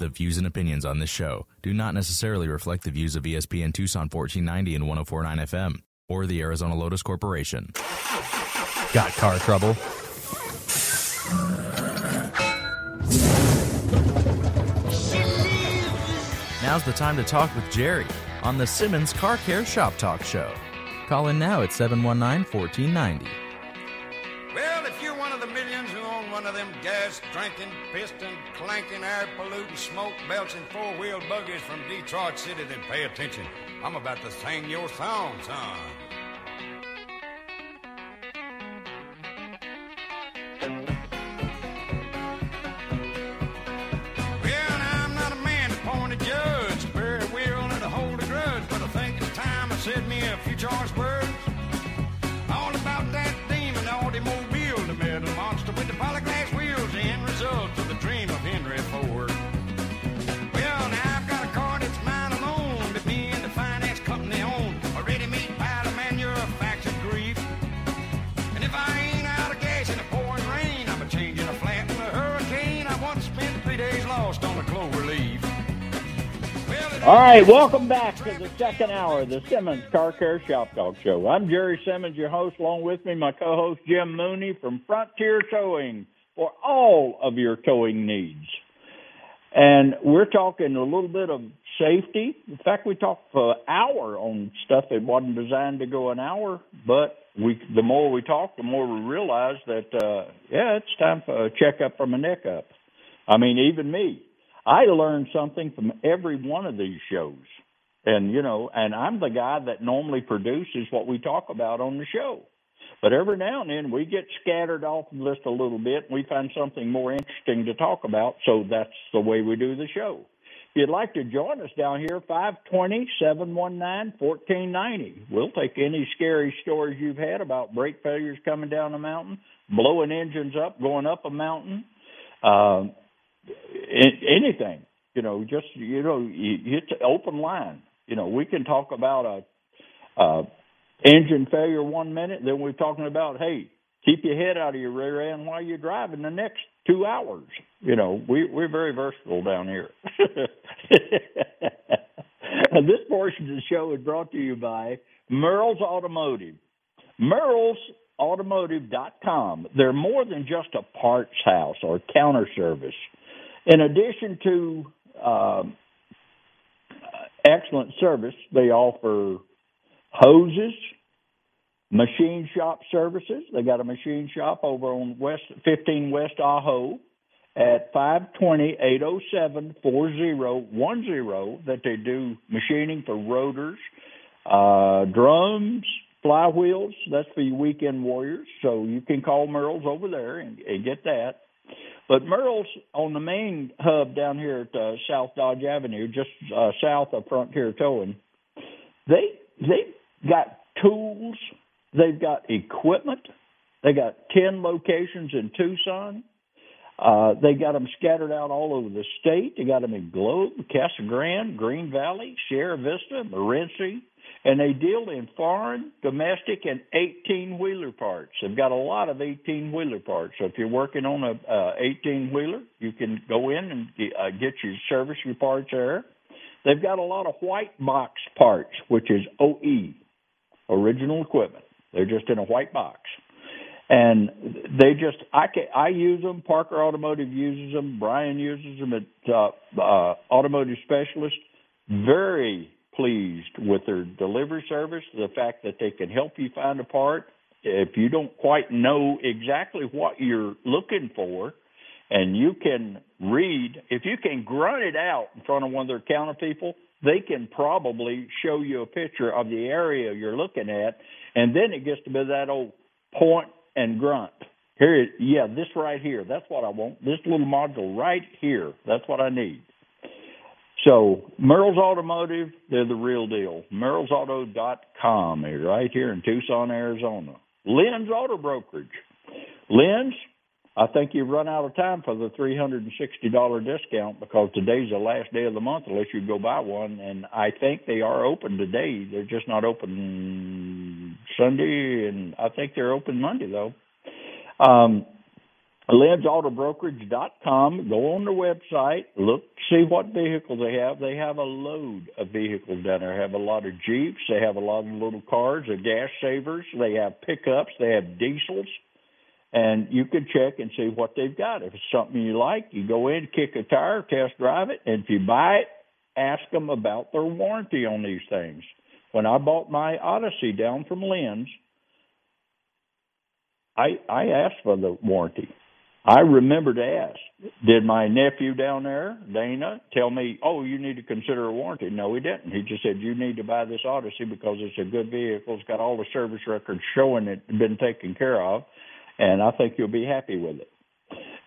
The views and opinions on this show do not necessarily reflect the views of ESPN Tucson 1490 and 1049 FM or the Arizona Lotus Corporation. Got car trouble? Now's the time to talk with Jerry on the Simmons Car Care Shop Talk Show. Call in now at 719 1490. Gas drinking, piston clanking, air polluting, smoke belching four wheel buggies from Detroit City, then pay attention. I'm about to sing your song, son. All right, welcome back to the second hour of the Simmons Car Care Shop Talk Show. I'm Jerry Simmons, your host. Along with me, my co-host Jim Mooney from Frontier Towing for all of your towing needs. And we're talking a little bit of safety. In fact, we talked for an hour on stuff that wasn't designed to go an hour, but we the more we talk, the more we realize that uh yeah, it's time for a checkup from a neck up. I mean, even me. I learn something from every one of these shows. And you know, and I'm the guy that normally produces what we talk about on the show. But every now and then we get scattered off just a little bit and we find something more interesting to talk about, so that's the way we do the show. If you'd like to join us down here, 520-719-1490. We'll take any scary stories you've had about brake failures coming down a mountain, blowing engines up, going up a mountain, uh, anything. You know, just you know, it's an open line. You know, we can talk about a, a engine failure one minute, then we're talking about hey, keep your head out of your rear end while you're driving the next two hours. You know, we we're very versatile down here. This portion of the show is brought to you by Merle's Automotive. Merle's Automotive.com. They're more than just a parts house or counter service. In addition to um, excellent service, they offer hoses, machine shop services. They got a machine shop over on West 15 West Ajo at 520-807-4010 that they do machining for rotors, uh, drums, flywheels. That's for you weekend warriors. So you can call Merle's over there and, and get that. But Merle's on the main hub down here at uh, South Dodge Avenue, just uh, south of Frontier Towing, they they got tools, they've got equipment, they got ten locations in Tucson. Uh, they got them scattered out all over the state. They got them in Globe, Casa Grande, Green Valley, Sierra Vista, Morenci, and they deal in foreign, domestic, and 18 wheeler parts. They've got a lot of 18 wheeler parts. So if you're working on a uh, 18 wheeler, you can go in and get, uh, get your service your parts there. They've got a lot of white box parts, which is OE, original equipment. They're just in a white box and they just I can I use them. Parker Automotive uses them. Brian uses them at uh, uh, Automotive Specialist. Very pleased with their delivery service. The fact that they can help you find a part if you don't quite know exactly what you're looking for, and you can read if you can grunt it out in front of one of their counter people. They can probably show you a picture of the area you're looking at, and then it gets to be that old point and grunt. Here, yeah, this right here. That's what I want. This little module right here. That's what I need. So Merle's Automotive, they're the real deal. Merle'sAuto.com is right here in Tucson, Arizona. Lynn's Auto Brokerage. Lynn's, I think you've run out of time for the $360 discount because today's the last day of the month unless you go buy one. And I think they are open today. They're just not open Sunday, and I think they're open Monday, though. Um, Lynn'sAutoBrokerage.com. Go on their website, look, see what vehicles they have. They have a load of vehicles down there. They have a lot of Jeeps. They have a lot of little cars, the gas savers. They have pickups. They have diesels. And you can check and see what they've got. If it's something you like, you go in, kick a tire, test drive it, and if you buy it, ask them about their warranty on these things. When I bought my Odyssey down from Lynn's, I I asked for the warranty. I remember to ask. Did my nephew down there, Dana, tell me, "Oh, you need to consider a warranty"? No, he didn't. He just said, "You need to buy this Odyssey because it's a good vehicle. It's got all the service records showing it been taken care of, and I think you'll be happy with it."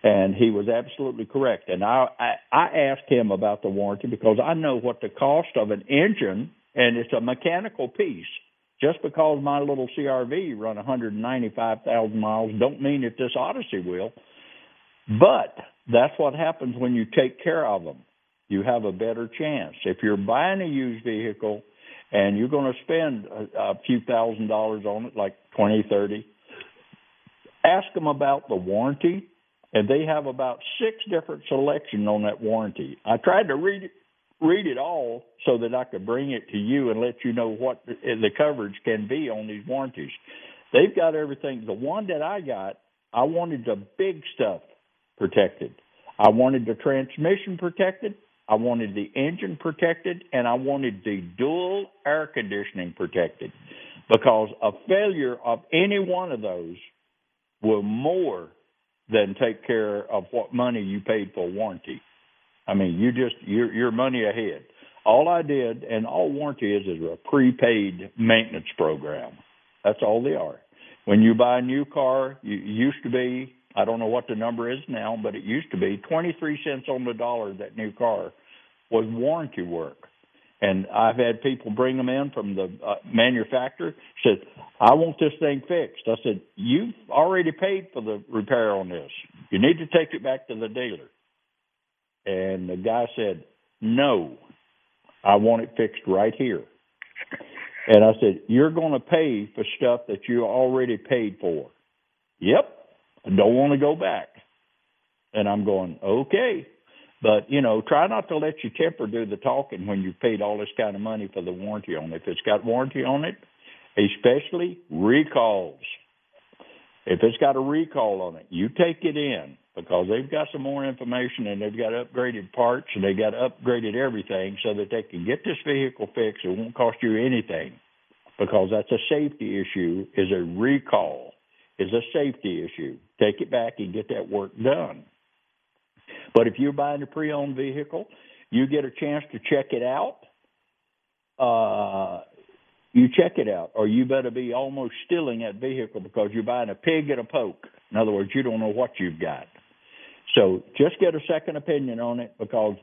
And he was absolutely correct. And I, I I asked him about the warranty because I know what the cost of an engine, and it's a mechanical piece just because my little CRV run 195,000 miles don't mean that this Odyssey will. But that's what happens when you take care of them. You have a better chance. If you're buying a used vehicle and you're going to spend a, a few thousand dollars on it, like twenty, thirty, ask them about the warranty, and they have about six different selections on that warranty. I tried to read it, read it all so that I could bring it to you and let you know what the, the coverage can be on these warranties. They've got everything. The one that I got, I wanted the big stuff protected. I wanted the transmission protected. I wanted the engine protected, and I wanted the dual air conditioning protected because a failure of any one of those will more than take care of what money you paid for warranty. I mean, you just you're, you're money ahead. All I did, and all warranty is, is a prepaid maintenance program. That's all they are. When you buy a new car, you used to be I don't know what the number is now, but it used to be 23 cents on the dollar that new car was warranty work. And I've had people bring them in from the uh, manufacturer said, "I want this thing fixed." I said, "You've already paid for the repair on this. You need to take it back to the dealer." And the guy said, "No, I want it fixed right here." And I said, "You're going to pay for stuff that you already paid for." Yep, I don't want to go back. And I'm going, okay. But, you know, try not to let your temper do the talking when you've paid all this kind of money for the warranty on it. If it's got warranty on it, especially recalls. If it's got a recall on it, you take it in because they've got some more information and they've got upgraded parts and they've got upgraded everything so that they can get this vehicle fixed. It won't cost you anything because that's a safety issue is a recall is a safety issue. Take it back and get that work done. But if you're buying a pre-owned vehicle, you get a chance to check it out. Uh, you check it out, or you better be almost stealing that vehicle because you're buying a pig and a poke. In other words, you don't know what you've got. So just get a second opinion on it because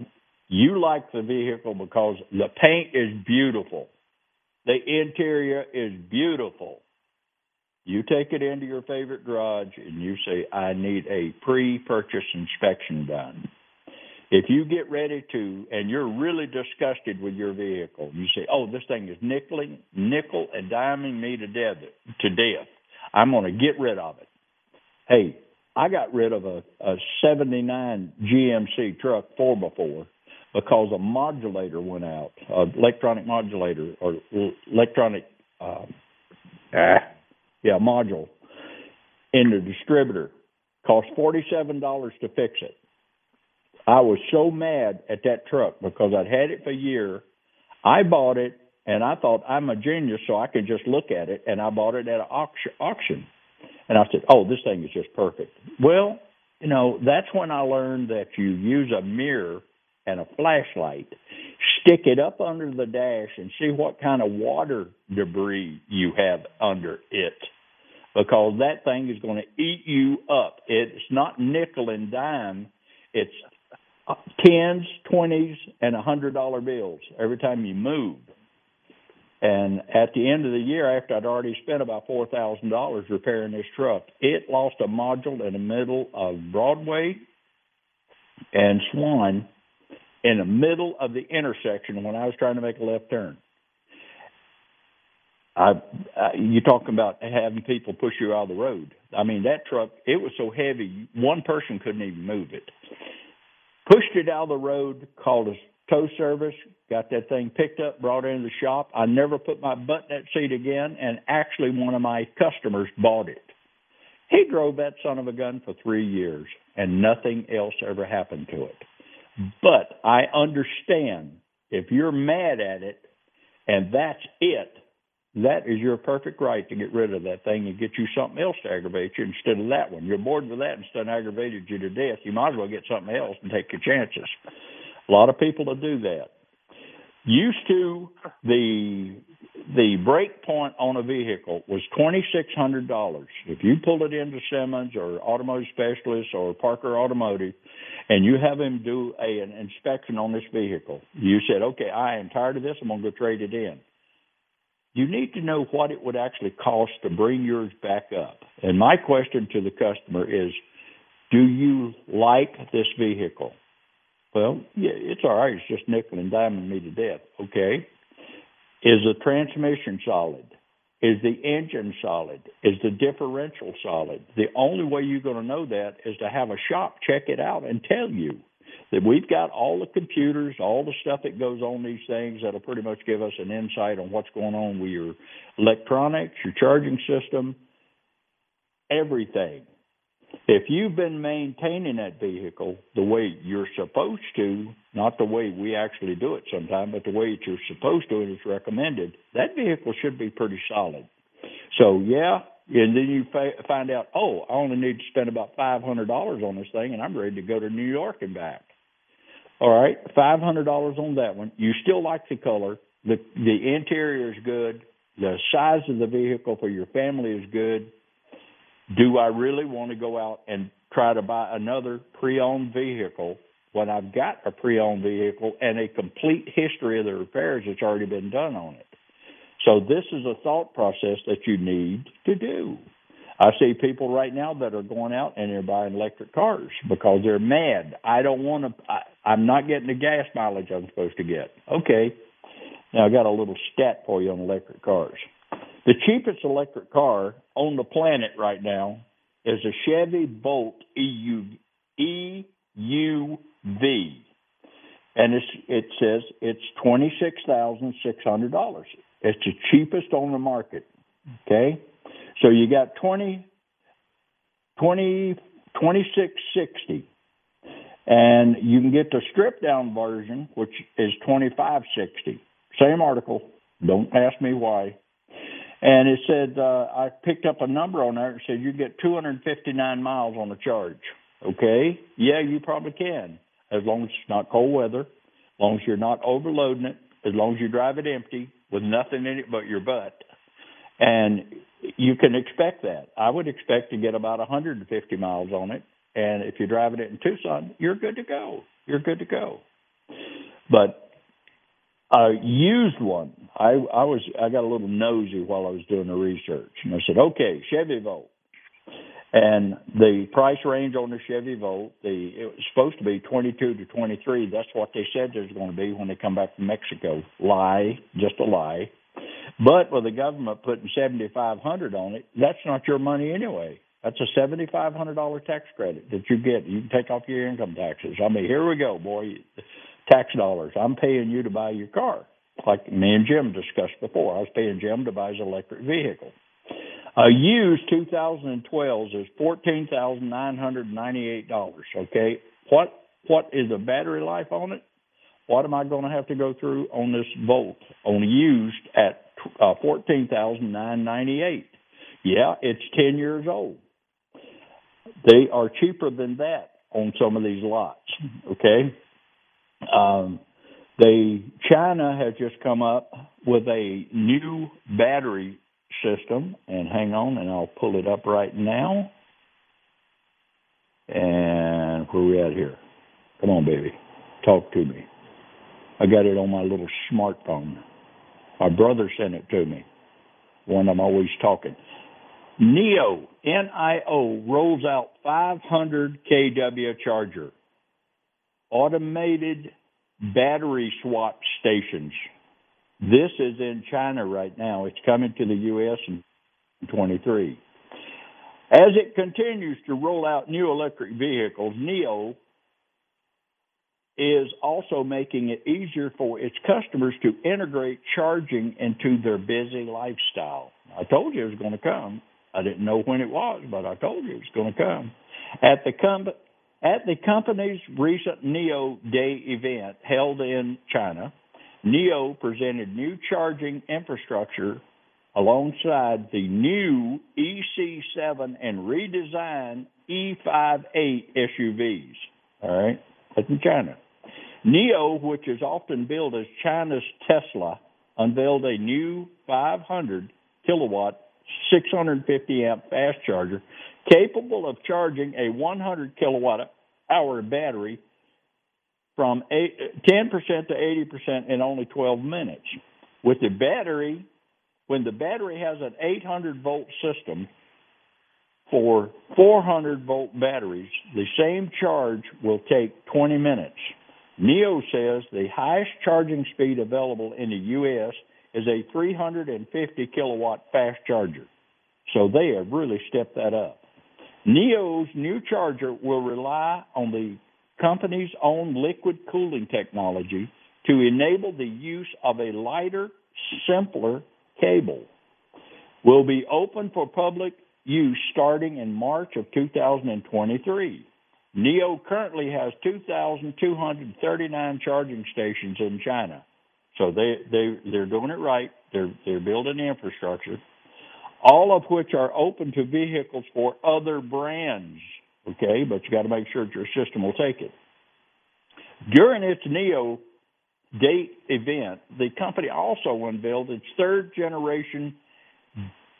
you like the vehicle because the paint is beautiful. The interior is beautiful. You take it into your favorite garage and you say, I need a pre purchase inspection done. If you get ready to, and you're really disgusted with your vehicle, you say, "Oh, this thing is nickeling, nickel and diming me to death. To death. I'm going to get rid of it." Hey, I got rid of a, a '79 GMC truck four before because a modulator went out, an electronic modulator or electronic. Uh, ah, yeah, module in the distributor. Cost forty seven dollars to fix it. I was so mad at that truck because I'd had it for a year. I bought it and I thought I'm a genius, so I could just look at it. And I bought it at an auction. And I said, "Oh, this thing is just perfect." Well, you know, that's when I learned that you use a mirror and a flashlight, stick it up under the dash, and see what kind of water debris you have under it because that thing is going to eat you up. It's not nickel and dime. It's tens, twenties, and a hundred dollar bills every time you move. And at the end of the year, after I'd already spent about four thousand dollars repairing this truck, it lost a module in the middle of Broadway and Swan, in the middle of the intersection when I was trying to make a left turn. I, I you talking about having people push you out of the road. I mean, that truck, it was so heavy, one person couldn't even move it. Pushed it out of the road, called a tow service, got that thing picked up, brought it into the shop. I never put my butt in that seat again, and actually one of my customers bought it. He drove that son of a gun for three years, and nothing else ever happened to it. But I understand if you're mad at it and that's it, that is your perfect right to get rid of that thing and get you something else to aggravate you instead of that one. You're bored with that instead of aggravated you to death. You might as well get something else and take your chances. A lot of people will do that. Used to the the break point on a vehicle was twenty six hundred dollars. If you pull it into Simmons or Automotive Specialist or Parker Automotive, and you have him do a, an inspection on this vehicle, you said, "Okay, I am tired of this. I'm going to go trade it in." You need to know what it would actually cost to bring yours back up. And my question to the customer is, do you like this vehicle? Well, yeah, it's all right. It's just nickel and diming me to death. Okay. Is the transmission solid? Is the engine solid? Is the differential solid? The only way you're going to know that is to have a shop check it out and tell you that we've got all the computers, all the stuff that goes on these things that'll pretty much give us an insight on what's going on with your electronics, your charging system, everything. If you've been maintaining that vehicle the way you're supposed to, not the way we actually do it sometimes, but the way that you're supposed to and it's recommended, that vehicle should be pretty solid. So, yeah, and then you fa- find out, oh, I only need to spend about $500 on this thing and I'm ready to go to New York and back. All right, $500 on that one. You still like the color. The the interior is good. The size of the vehicle for your family is good do I really want to go out and try to buy another pre-owned vehicle when I've got a pre-owned vehicle and a complete history of the repairs that's already been done on it? So this is a thought process that you need to do. I see people right now that are going out and they're buying electric cars because they're mad. I don't want to. I, I'm not getting the gas mileage I'm supposed to get. Okay. Now I got a little stat for you on electric cars. The cheapest electric car on the planet right now is a Chevy Bolt EU, EUV. And it says it's $26,600. It's the cheapest on the market. Okay? So you got 20, 20, 2660 and you can get the stripped down version which is 2560 same article don't ask me why and it said uh, I picked up a number on there. It said you get 259 miles on the charge. Okay, yeah, you probably can, as long as it's not cold weather, as long as you're not overloading it, as long as you drive it empty with nothing in it but your butt, and you can expect that. I would expect to get about 150 miles on it, and if you're driving it in Tucson, you're good to go. You're good to go. But a used one. I I was I got a little nosy while I was doing the research, and I said, okay, Chevy Volt, and the price range on the Chevy Volt, the it was supposed to be 22 to 23. That's what they said there's going to be when they come back from Mexico. Lie, just a lie. But with the government putting 7,500 on it, that's not your money anyway. That's a $7,500 tax credit that you get. You can take off your income taxes. I mean, here we go, boy tax dollars. I'm paying you to buy your car, like me and Jim discussed before. I was paying Jim to buy his electric vehicle. A used 2012 is fourteen thousand nine hundred ninety-eight dollars. Okay, what what is the battery life on it? What am I going to have to go through on this Volt on used at uh, fourteen thousand nine ninety-eight? Yeah, it's ten years old. They are cheaper than that on some of these lots. Okay, um, they China has just come up with a new battery system, and hang on, and I'll pull it up right now. And where we at here? Come on, baby, talk to me. I got it on my little smartphone. My brother sent it to me. One I'm always talking. NIO, N-I-O, rolls out 500 kW charger automated battery swap stations. This is in China right now. It's coming to the U.S. in 23. As it continues to roll out new electric vehicles, NIO is also making it easier for its customers to integrate charging into their busy lifestyle. I told you it was going to come. I didn't know when it was, but I told you it was going to come. At the com- at the company's recent NIO Day event held in China, NIO presented new charging infrastructure alongside the new EC7 and redesigned ES8 SUVs. All right, that's in China. NIO, which is often billed as China's Tesla, unveiled a new 500 kilowatt, 650 amp fast charger capable of charging a 100 kilowatt hour battery from 10% to 80% in only 12 minutes. With the battery, when the battery has an 800 volt system for 400 volt batteries, the same charge will take 20 minutes. NIO says the highest charging speed available in the U.S. is a 350 kilowatt fast charger. So they have really stepped that up. NIO's new charger will rely on the company's own liquid cooling technology to enable the use of a lighter, simpler cable. Will be open for public use starting in March of 2023. NIO currently has 2,239 charging stations in China. So they, they, they're doing it right. They're, they're building infrastructure all of which are open to vehicles for other brands. Okay, but you got to make sure that your system will take it. During its NIO date event, the company also unveiled its third generation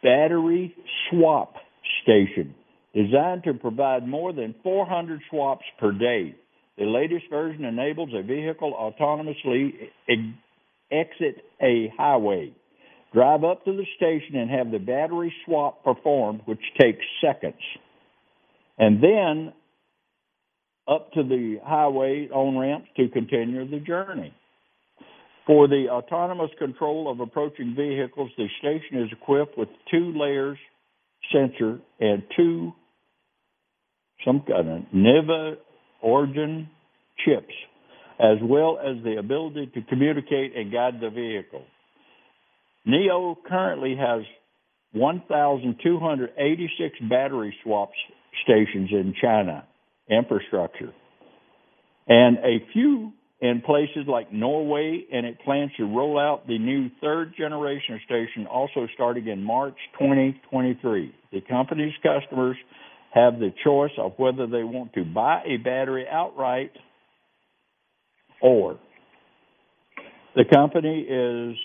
battery swap station designed to provide more than 400 swaps per day. The latest version enables a vehicle autonomously exit a highway drive up to the station and have the battery swap performed, which takes seconds. And then up to the highway on ramps to continue the journey. For the autonomous control of approaching vehicles, the station is equipped with two layers sensor and two some kind of NIVA origin chips, as well as the ability to communicate and guide the vehicle. NIO currently has 1,286 battery swap stations in China infrastructure, and a few in places like Norway, and it plans to roll out the new third generation station also starting in March 2023. The company's customers have the choice of whether they want to buy a battery outright or the company is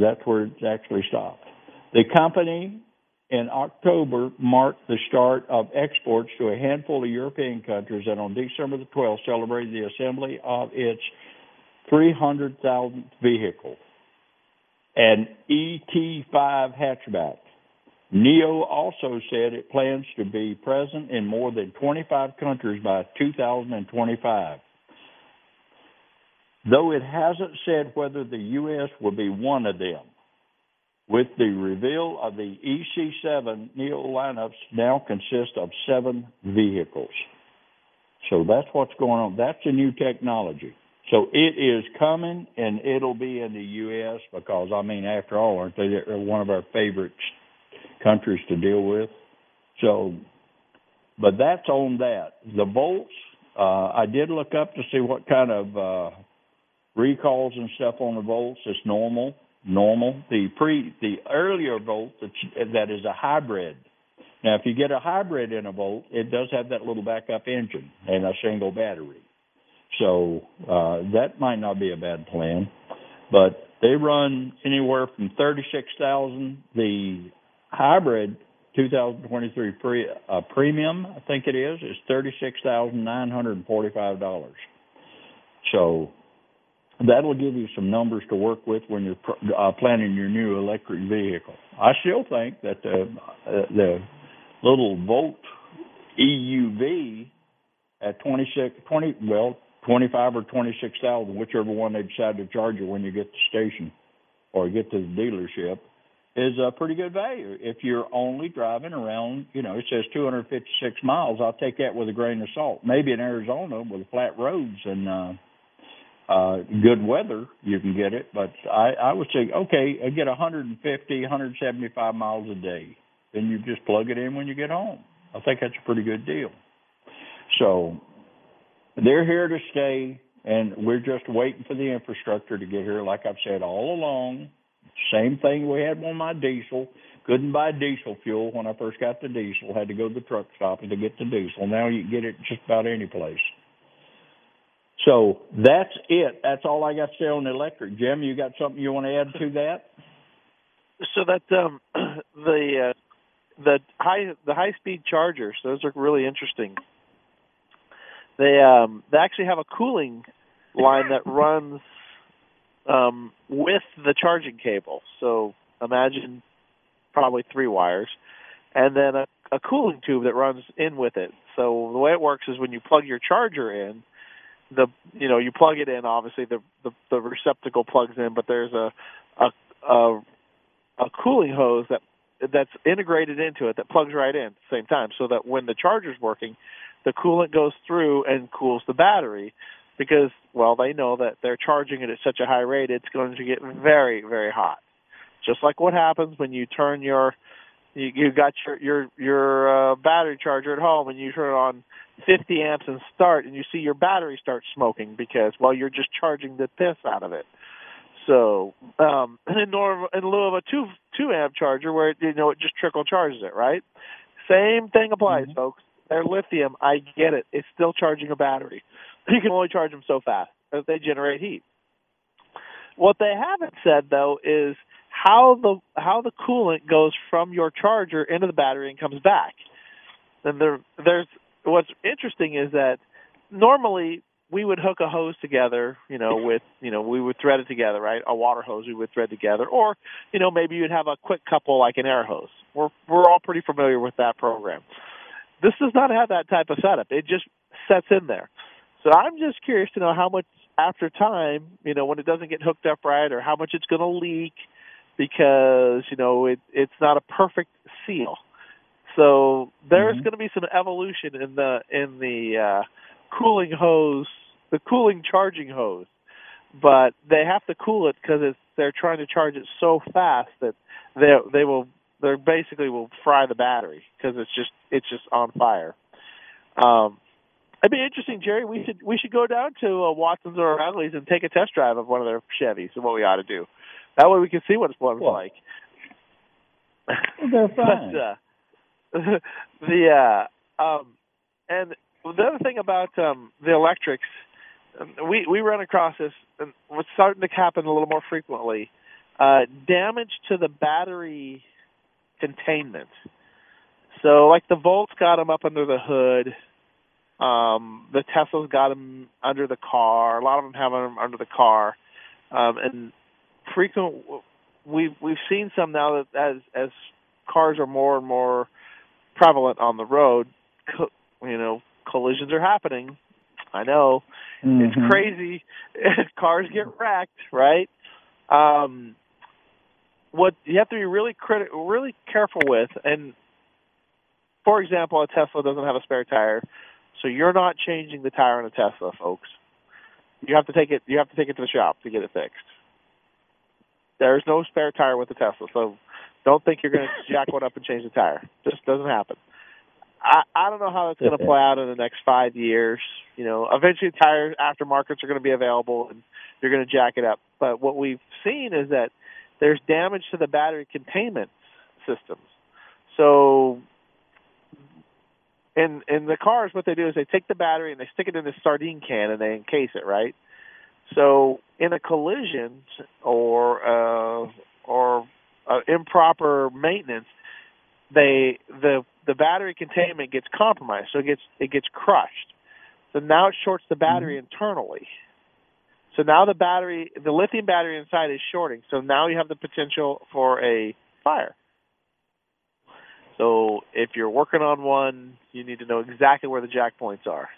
that's where it's actually stopped. The company in October marked the start of exports to a handful of European countries and on December the 12th celebrated the assembly of its 300,000th vehicle, an ET5 hatchback. NIO also said it plans to be present in more than 25 countries by 2025 though it hasn't said whether the U.S. will be one of them. With the reveal of the EC7 NIO lineups now consist of seven vehicles. So that's what's going on. That's a new technology. So it is coming and it'll be in the U.S. because, I mean, after all, aren't they one of our favorite countries to deal with? So, but that's on that. The bolts, uh, I did look up to see what kind of uh, recalls and stuff on the volts is normal. Normal. The pre the earlier volt that's, that is a hybrid. Now, if you get a hybrid in a volt, it does have that little backup engine and a single battery. So uh, that might not be a bad plan, but they run anywhere from thirty-six thousand. The hybrid 2023 pre, uh, premium, I think it is, is thirty-six thousand nine hundred and forty-five dollars. So that'll give you some numbers to work with when you're uh, planning your new electric vehicle. I still think that the uh, the little Volt EUV at 26, 20, well, 25 or 26,000, whichever one they decide to charge you when you get to the station or get to the dealership, is a pretty good value. If you're only driving around, you know, it says 256 miles. I'll take that with a grain of salt. Maybe in Arizona with flat roads and uh, uh, good weather, you can get it. But I, I would say, okay, I get 150, 175 miles a day. Then you just plug it in when you get home. I think that's a pretty good deal. So they're here to stay, and we're just waiting for the infrastructure to get here. Like I've said all along, same thing we had on my diesel. Couldn't buy diesel fuel when I first got the diesel. Had to go to the truck stop to get the diesel. Now you can get it just about any place. So that's it. That's all I got to say on the electric. Jim, you got something you want to add to that? So that um, the uh, the high the high speed chargers, those are really interesting. They um, they actually have a cooling line that runs um, with the charging cable. So imagine probably three wires, and then a, a cooling tube that runs in with it. So the way it works is when you plug your charger in, the you know you plug it in. Obviously the the, the receptacle plugs in, but there's a a, a a cooling hose that that's integrated into it that plugs right in at the same time, so that when the charger's working, the coolant goes through and cools the battery because well they know that they're charging it at such a high rate it's going to get very very hot just like what happens when you turn your you, you got your your your uh, battery charger at home and you turn on 50 amps and start and you see your battery start smoking because well you're just charging the piss out of it. So um in norm in lieu of a two two amp charger where you know it just trickle charges it right? Same thing applies mm-hmm. folks. They're lithium. I get it. It's still charging a battery. You can only charge them so fast as they generate heat. What they haven't said though is how the how the coolant goes from your charger into the battery and comes back. Then there there's what's interesting is that normally we would hook a hose together, you know, with you know, we would thread it together, right? A water hose we would thread together, or you know, maybe you'd have a quick couple like an air hose. We're we're all pretty familiar with that program. This does not have that type of setup. It just sets in there. So I'm just curious to know how much after time, you know, when it doesn't get hooked up right, or how much it's going to leak because you know it it's not a perfect seal. So there's mm-hmm. going to be some evolution in the in the uh, cooling hose, the cooling charging hose, but they have to cool it because it's they're trying to charge it so fast that they they will they basically will fry the battery because it's just it's just on fire. Um, It'd be interesting, Jerry. We should we should go down to uh, Watson's or Ugly's and take a test drive of one of their Chevys and what we ought to do. That way we can see what it's well, like. They're fine. but, uh, the uh, um, and the other thing about um, the electrics, um, we we run across this, and what's starting to happen a little more frequently. Uh, damage to the battery containment. So, like the Volts got them up under the hood um, the Teslas got them under the car. A lot of them have them under the car, um, and frequent. We've we've seen some now that as as cars are more and more prevalent on the road, co- you know, collisions are happening. I know mm-hmm. it's crazy. cars get wrecked, right? Um, what you have to be really criti- really careful with, and for example, a Tesla doesn't have a spare tire so you're not changing the tire on a Tesla, folks. You have to take it. You have to take it to the shop to get it fixed. There's no spare tire with the Tesla, so don't think you're going to jack one up and change the tire. Just doesn't happen. I I don't know how that's going to play out in the next five years. You know, eventually tire aftermarkets are going to be available, and you're going to jack it up. But what we've seen is that there's damage to the battery containment systems. So in in the cars, what they do is they take the battery and they stick it in a sardine can and they encase it, right? So in a collision or uh, or uh, improper maintenance, they the the battery containment gets compromised, so it gets it gets crushed. So now it shorts the battery mm-hmm. internally. So now the battery, the lithium battery inside is shorting. So now you have the potential for a fire. So if you're working on one, you need to know exactly where the jack points are.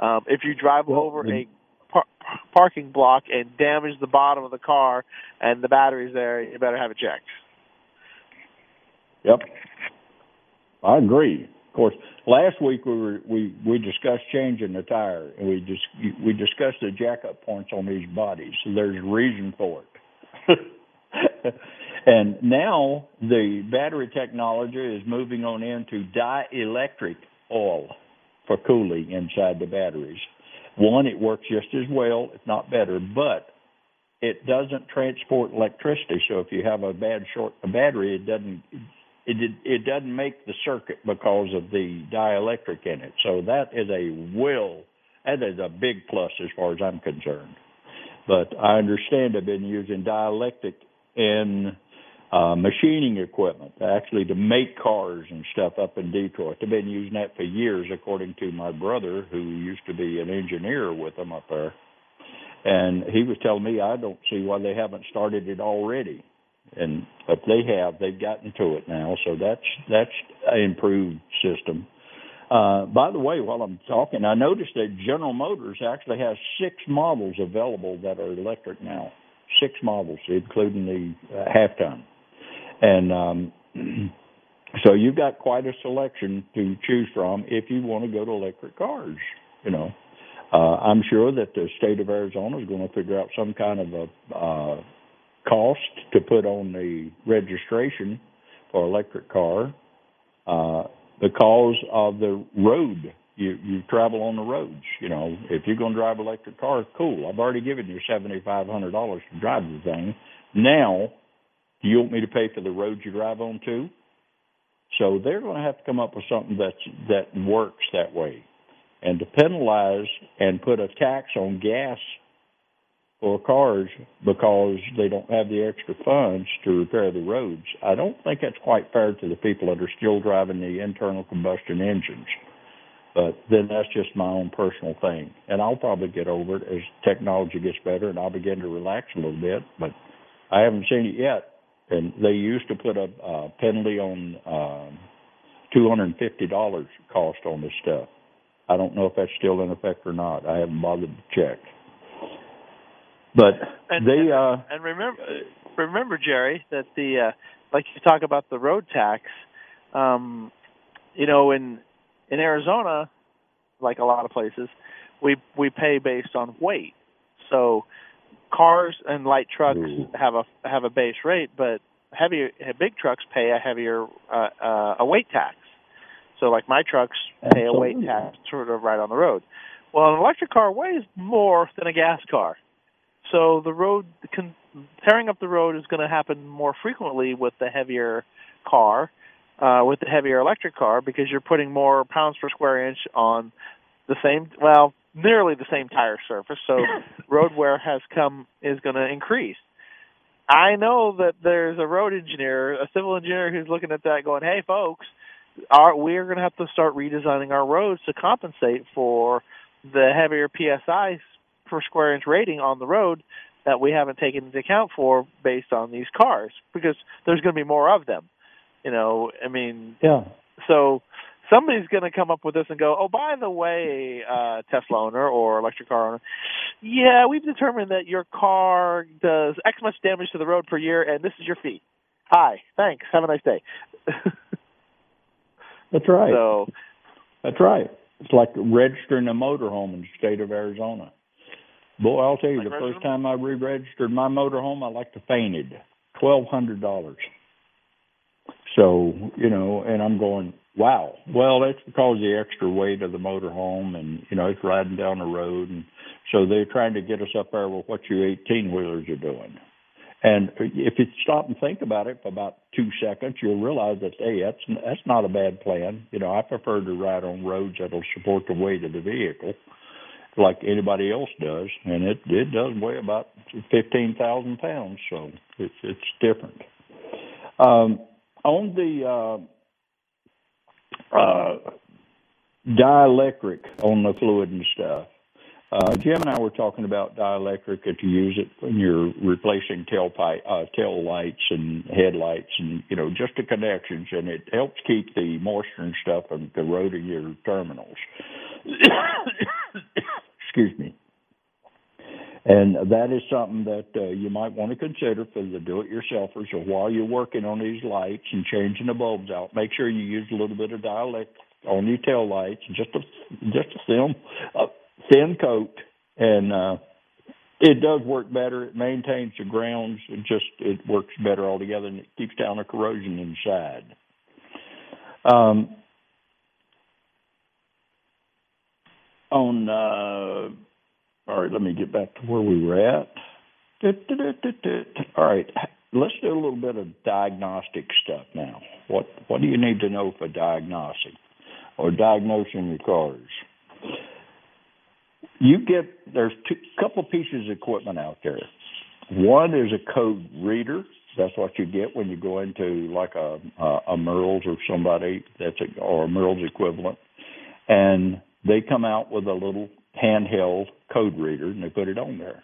Um, if you drive well, over the, a par- parking block and damage the bottom of the car and the battery's there, you better have it checked. Yep. I agree. Of course, last week we were we we discussed changing the tire, and we just we discussed the jack up points on these bodies. So there's a reason for it. and now the battery technology is moving on into dielectric oil for cooling inside the batteries. One, it works just as well, if not better, but it doesn't transport electricity. So if you have a bad short a battery, it doesn't it it doesn't make the circuit because of the dielectric in it. So that is a will that is a big plus as far as I'm concerned. But I understand I've been using dielectric in uh, machining equipment, actually to make cars and stuff up in Detroit. They've been using that for years, according to my brother, who used to be an engineer with them up there. And he was telling me, I don't see why they haven't started it already. And but they have, they've gotten to it now. So that's that's an improved system. Uh, by the way, while I'm talking, I noticed that General Motors actually has six models available that are electric now. Six models, including the uh, half ton. And um, so you've got quite a selection to choose from if you want to go to electric cars. You know, uh, I'm sure that the state of Arizona is going to figure out some kind of a uh, cost to put on the registration for electric car uh, because of the road. You you travel on the roads. You know, if you're going to drive electric car, cool. I've already given you seventy five hundred dollars to drive the thing. Now do you want me to pay for the roads you drive on too? So they're going to have to come up with something that's that works that way, and to penalize and put a tax on gas for cars because they don't have the extra funds to repair the roads. I don't think that's quite fair to the people that are still driving the internal combustion engines. But then that's just my own personal thing. And I'll probably get over it as technology gets better and I'll begin to relax a little bit. But I haven't seen it yet and they used to put a, a penalty on um, two hundred and fifty dollars cost on this stuff. I don't know if that's still in effect or not. I haven't bothered to check. But and, they and, uh, and remember remember Jerry that the uh, like you talk about the road tax. Um, you know, in in Arizona, like a lot of places, we we pay based on weight. So cars and light trucks Ooh. have a have a base rate, but heavy big trucks pay a heavier uh, uh, a weight tax. So like my trucks pay Absolutely. a weight tax sort of right on the road. Well, an electric car weighs more than a gas car. So the road con- tearing up the road is going to happen more frequently with the heavier car, uh, with the heavier electric car because you're putting more pounds per square inch on the same well nearly the same tire surface, so road wear has come is going to increase. I know that there's a road engineer, a civil engineer who's looking at that going, "Hey folks, our, we're going to have to start redesigning our roads to compensate for the heavier PSI per square inch rating on the road that we haven't taken into account for based on these cars because there's going to be more of them." You know, I mean, yeah. So somebody's going to come up with this and go, oh, by the way, uh, Tesla owner or electric car owner, yeah, we've determined that your car does X much damage to the road per year, and this is your fee. Hi, thanks. Have a nice day. That's right. So, that's right. It's like registering a motorhome in the state of Arizona. Boy, I'll tell you, like the first time I re-registered my motorhome, I like to fainted. Twelve hundred dollars. So you know, and I'm going, wow. Well, that's because of the extra weight of the motorhome, and you know, it's riding down the road, and so they're trying to get us up there with what you 18 wheelers are doing. And if you stop and think about it for about two seconds, you'll realize that hey, that's that's not a bad plan. You know, I prefer to ride on roads that'll support the weight of the vehicle, like anybody else does, and it it does weigh about fifteen thousand pounds, so it's it's different. Um, on the uh, uh, dielectric on the fluid and stuff. Uh, Jim and I were talking about dielectric and to use it when you're replacing tailpipe, uh, tail lights and headlights and, you know, just the connections and it helps keep the moisture and stuff from corroding your terminals. Excuse me. And that is something that uh, you might want to consider for the do-it-yourselfers. Or while you're working on these lights and changing the bulbs out, make sure you use a little bit of dielectric on your tail lights, just a just a thin a thin coat, and uh, it does work better. It maintains the grounds. It just it works better altogether, and it keeps down the corrosion inside. Um, on uh, all right, let me get back to where we were at. All right, let's do a little bit of diagnostic stuff now. What what do you need to know for diagnosing or diagnosing your cars? You get there's a couple pieces of equipment out there. One is a code reader. That's what you get when you go into like a a, a Merle's or somebody that's a, or a Merle's equivalent, and they come out with a little handheld code reader and they put it on there.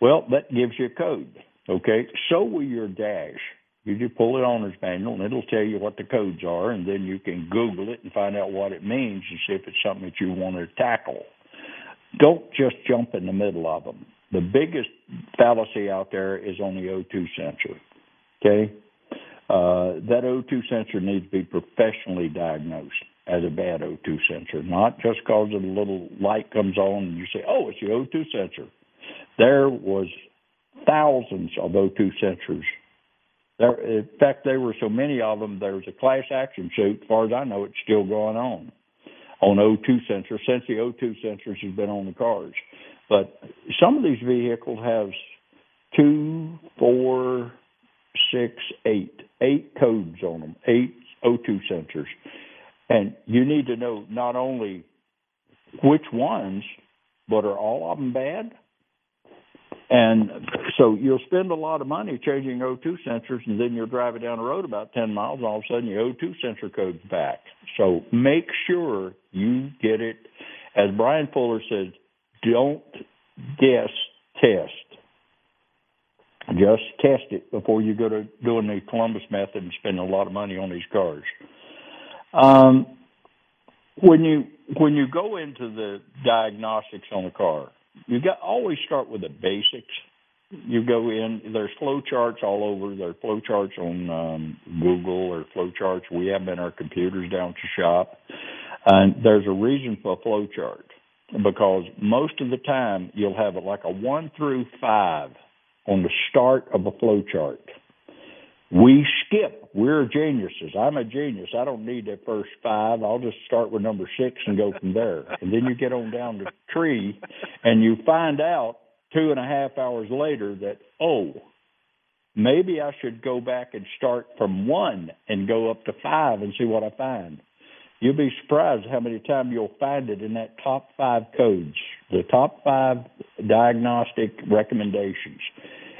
Well, that gives you a code. Okay, so will your dash. You just pull it owner's manual and it'll tell you what the codes are, and then you can Google it and find out what it means and see if it's something that you want to tackle. Don't just jump in the middle of them. The biggest fallacy out there is on the O2 sensor. Okay, uh, that O2 sensor needs to be professionally diagnosed as a bad O2 sensor, not just because a little light comes on and you say, "Oh, it's your O2 sensor." There was thousands of O2 sensors. There, in fact, there were so many of them. There was a class action suit. As far as I know, it's still going on on O2 sensors since the O2 sensors has been on the cars. But some of these vehicles have two, four, six, eight, eight codes on them, eight O2 sensors. And you need to know not only which ones, but are all of them bad? And so you'll spend a lot of money changing O2 sensors, and then you're driving down the road about 10 miles, and all of a sudden your O2 sensor code's back. So make sure you get it. As Brian Fuller said, don't guess, test. Just test it before you go to doing the Columbus method and spending a lot of money on these cars. Um, when you when you go into the diagnostics on a car, you got always start with the basics. You go in. There's flow charts all over. There's flow charts on um, Google or flow charts we have in our computers down to shop. And there's a reason for a flow chart because most of the time you'll have like a one through five on the start of a flow chart. We skip. We're geniuses. I'm a genius. I don't need that first five. I'll just start with number six and go from there. And then you get on down the tree and you find out two and a half hours later that, oh, maybe I should go back and start from one and go up to five and see what I find. You'll be surprised how many times you'll find it in that top five codes, the top five diagnostic recommendations.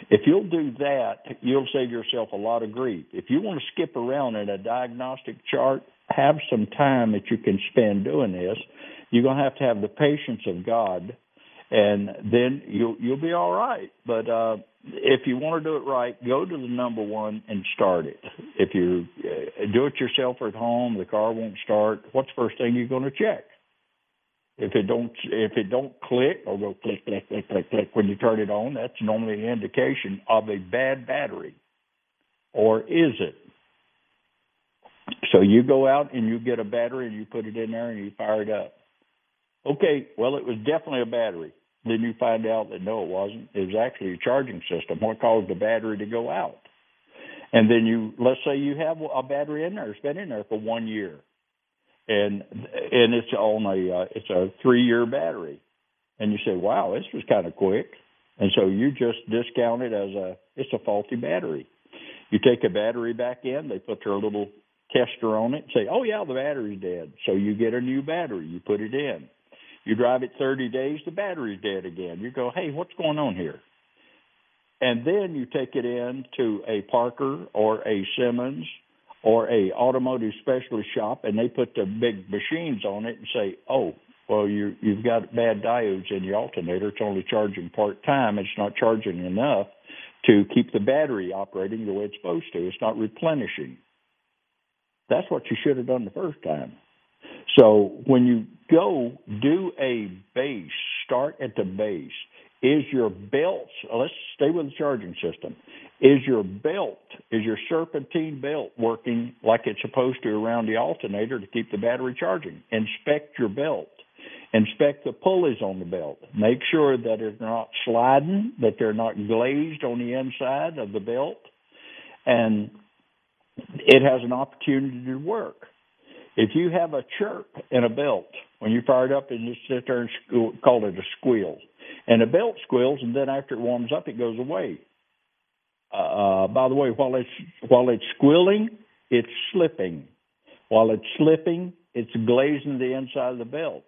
If you'll do that, you'll save yourself a lot of grief. If you want to skip around in a diagnostic chart, have some time that you can spend doing this. You're going to have to have the patience of God, and then you'll you'll be all right. But uh, if you want to do it right, go to the number one and start it. If you uh, do it yourself at home, the car won't start. What's the first thing you're going to check? If it don't if it don't click or go click click click click click when you turn it on, that's normally an indication of a bad battery. Or is it? So you go out and you get a battery and you put it in there and you fire it up. Okay, well it was definitely a battery. Then you find out that no, it wasn't. It was actually a charging system. What caused the battery to go out? And then you let's say you have a battery in there, it's been in there for one year and and it's on a uh, it's a three year battery, and you say, wow, this was kind of quick, and so you just discount it as a it's a faulty battery. You take a battery back in, they put their little tester on it, and say, oh yeah, the battery's dead. So you get a new battery, you put it in. You drive it 30 days, the battery's dead again. You go, hey, what's going on here? And then you take it in to a Parker or a Simmons or a automotive specialist shop and they put the big machines on it and say, oh, well, you you've got bad diodes in your alternator. It's only charging part time. It's not charging enough to keep the battery operating the way it's supposed to. It's not replenishing. That's what you should have done the first time. So when you go do a base, start at the base. Is your belt, let's stay with the charging system. Is your belt, is your serpentine belt working like it's supposed to around the alternator to keep the battery charging? Inspect your belt. Inspect the pulleys on the belt. Make sure that they're not sliding, that they're not glazed on the inside of the belt, and it has an opportunity to work. If you have a chirp in a belt when you fire it up and you sit there and call it a squeal, and the belt squeals, and then after it warms up, it goes away. Uh, by the way, while it's while it's squealing, it's slipping. While it's slipping, it's glazing the inside of the belt.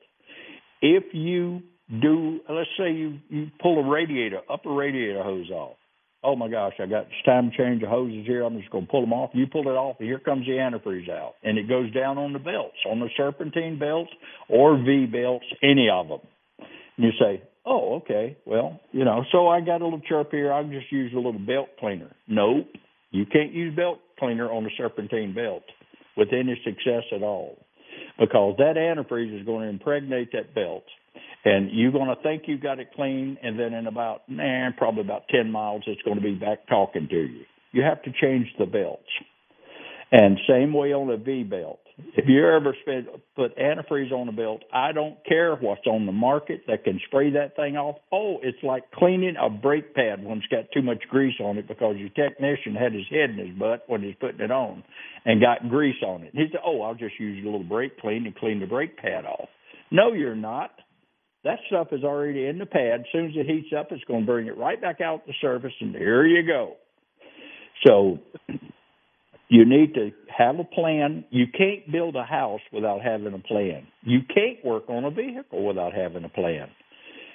If you do, let's say you you pull a radiator, upper radiator hose off. Oh my gosh, I got it's time to change the hoses here. I'm just going to pull them off. You pull it off, and here comes the antifreeze out, and it goes down on the belts, on the serpentine belts or V belts, any of them. And you say, oh, okay, well, you know, so I got a little chirp here. I'll just use a little belt cleaner. Nope, you can't use belt cleaner on a serpentine belt with any success at all because that antifreeze is going to impregnate that belt. And you're going to think you got it clean, and then in about, nah, probably about 10 miles, it's going to be back talking to you. You have to change the belts. And same way on a V belt. If you ever spend, put antifreeze on a belt, I don't care what's on the market that can spray that thing off. Oh, it's like cleaning a brake pad when it's got too much grease on it because your technician had his head in his butt when he's putting it on and got grease on it. He said, "Oh, I'll just use a little brake clean and clean the brake pad off." No, you're not. That stuff is already in the pad. As soon as it heats up, it's going to bring it right back out the surface, and here you go. So you need to have a plan. You can't build a house without having a plan. You can't work on a vehicle without having a plan.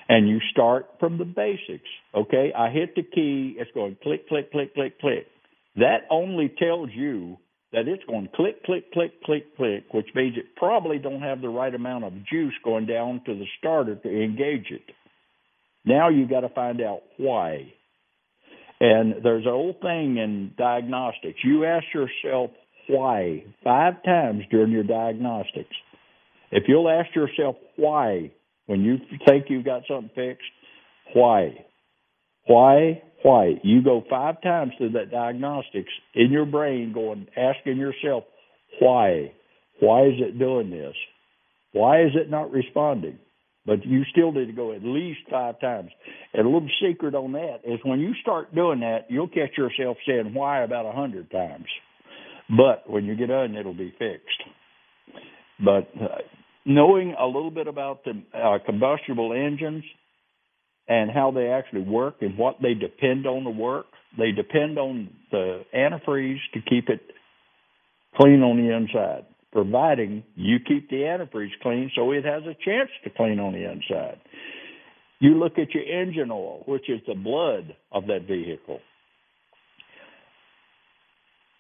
And you start from the basics. Okay, I hit the key, it's going click, click, click, click, click. That only tells you that it's going click, click, click, click, click, which means it probably don't have the right amount of juice going down to the starter to engage it. Now you got to find out why. And there's an old thing in diagnostics. You ask yourself why five times during your diagnostics. If you'll ask yourself why when you think you've got something fixed, why? Why? Why? You go five times through that diagnostics in your brain, going asking yourself, why? Why is it doing this? Why is it not responding? But you still need to go at least five times. And a little secret on that is when you start doing that, you'll catch yourself saying why about a hundred times. But when you get done, it'll be fixed. But uh, knowing a little bit about the uh, combustible engines and how they actually work and what they depend on to work, they depend on the antifreeze to keep it clean on the inside providing you keep the antifreeze clean so it has a chance to clean on the inside. You look at your engine oil, which is the blood of that vehicle.